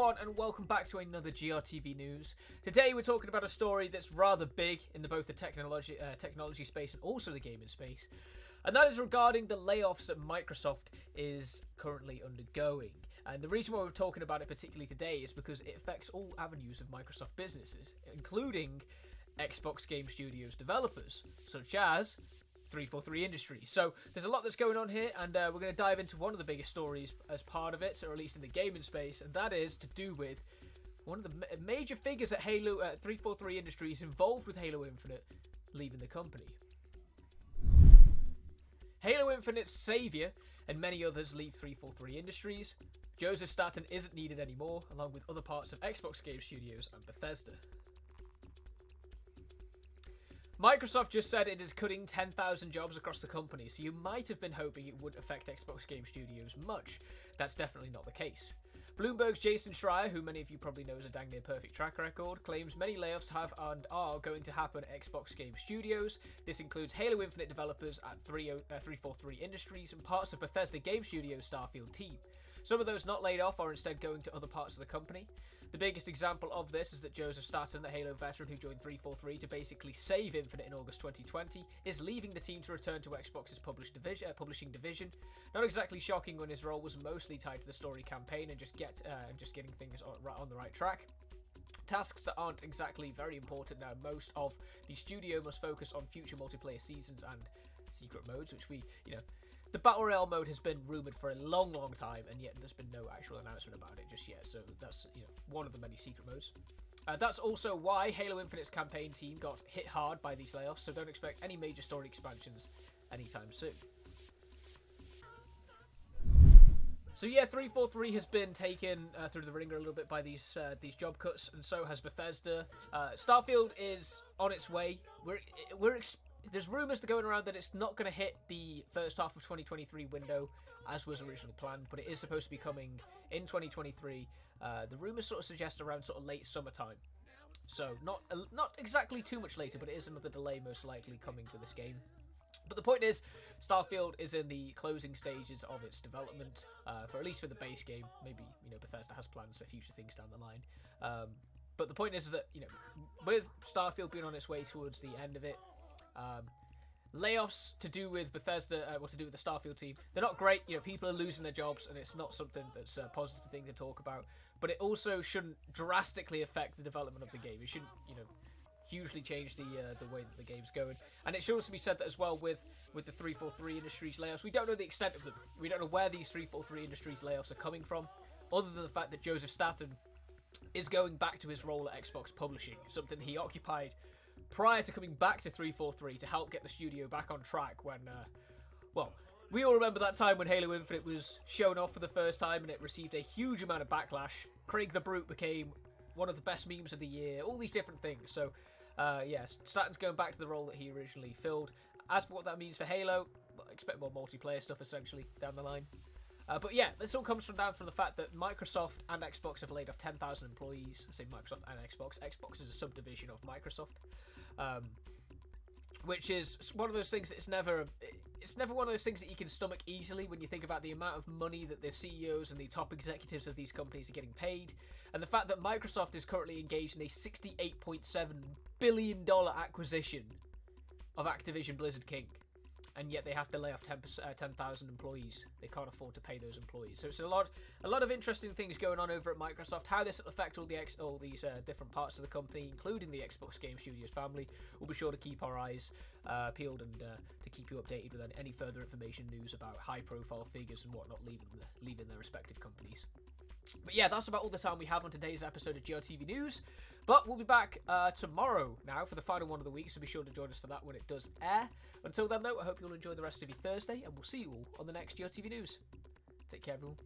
everyone, and welcome back to another GRTV news. Today, we're talking about a story that's rather big in the, both the technology uh, technology space and also the gaming space, and that is regarding the layoffs that Microsoft is currently undergoing. And the reason why we're talking about it particularly today is because it affects all avenues of Microsoft businesses, including Xbox Game Studios developers, such as 343 Industries. So there's a lot that's going on here, and uh, we're going to dive into one of the biggest stories as part of it, or at least in the gaming space, and that is to do with one of the ma- major figures at Halo uh, 343 Industries involved with Halo Infinite leaving the company. Halo Infinite's savior and many others leave 343 Industries. Joseph Staten isn't needed anymore, along with other parts of Xbox Game Studios and Bethesda. Microsoft just said it is cutting 10,000 jobs across the company, so you might have been hoping it would affect Xbox Game Studios much. That's definitely not the case. Bloomberg's Jason Schreier, who many of you probably know as a dang near perfect track record, claims many layoffs have and are going to happen at Xbox Game Studios. This includes Halo Infinite developers at 30, uh, 343 Industries and parts of Bethesda Game Studios Starfield team. Some of those not laid off are instead going to other parts of the company. The biggest example of this is that Joseph Staten, the Halo veteran who joined 343 to basically save Infinite in August 2020, is leaving the team to return to Xbox's division, uh, publishing division. Not exactly shocking when his role was mostly tied to the story campaign and just get uh, and just getting things on, on the right track. Tasks that aren't exactly very important now. Most of the studio must focus on future multiplayer seasons and secret modes, which we, you know, the battle royale mode has been rumored for a long, long time, and yet there's been no actual announcement about it just yet. So that's you know one of the many secret modes. Uh, that's also why Halo Infinite's campaign team got hit hard by these layoffs. So don't expect any major story expansions anytime soon. So yeah, 343 has been taken uh, through the wringer a little bit by these uh, these job cuts, and so has Bethesda. Uh, Starfield is on its way. We're we're there's rumours going around that it's not going to hit the first half of 2023 window as was originally planned, but it is supposed to be coming in 2023. Uh, the rumours sort of suggest around sort of late summertime. So not uh, not exactly too much later, but it is another delay most likely coming to this game. But the point is, Starfield is in the closing stages of its development, uh, for at least for the base game. Maybe you know Bethesda has plans for future things down the line. Um, but the point is that you know, with Starfield being on its way towards the end of it, um, layoffs to do with Bethesda, uh, what to do with the Starfield team, they're not great. You know, people are losing their jobs, and it's not something that's a positive thing to talk about. But it also shouldn't drastically affect the development of the game. It shouldn't, you know, hugely change the uh, the way that the game's going. And it should also be said that as well with with the 343 Industries layoffs, we don't know the extent of them. We don't know where these 343 Industries layoffs are coming from, other than the fact that Joseph Staten is going back to his role at Xbox Publishing, something he occupied prior to coming back to 343 to help get the studio back on track when, uh, well, we all remember that time when Halo Infinite was shown off for the first time and it received a huge amount of backlash. Craig the Brute became one of the best memes of the year, all these different things. So, uh, yes, Staten's going back to the role that he originally filled. As for what that means for Halo, expect more multiplayer stuff essentially down the line. Uh, but yeah, this all comes from down from the fact that Microsoft and Xbox have laid off 10,000 employees. I say Microsoft and Xbox. Xbox is a subdivision of Microsoft, um, which is one of those things. It's never, it's never one of those things that you can stomach easily when you think about the amount of money that the CEOs and the top executives of these companies are getting paid, and the fact that Microsoft is currently engaged in a 68.7 billion dollar acquisition of Activision Blizzard King and yet they have to lay off 10 uh, 10,000 employees. They can't afford to pay those employees. So it's a lot a lot of interesting things going on over at Microsoft. How this will affect all the ex- all these uh, different parts of the company, including the Xbox Game Studios family. We'll be sure to keep our eyes uh, peeled and uh, to keep you updated with any further information, news about high profile figures and whatnot leaving the, leaving their respective companies. But yeah, that's about all the time we have on today's episode of GRTV News. But we'll be back uh, tomorrow now for the final one of the week, so be sure to join us for that when it does air. Until then, though, I hope you'll enjoy the rest of your Thursday, and we'll see you all on the next GRTV News. Take care, everyone.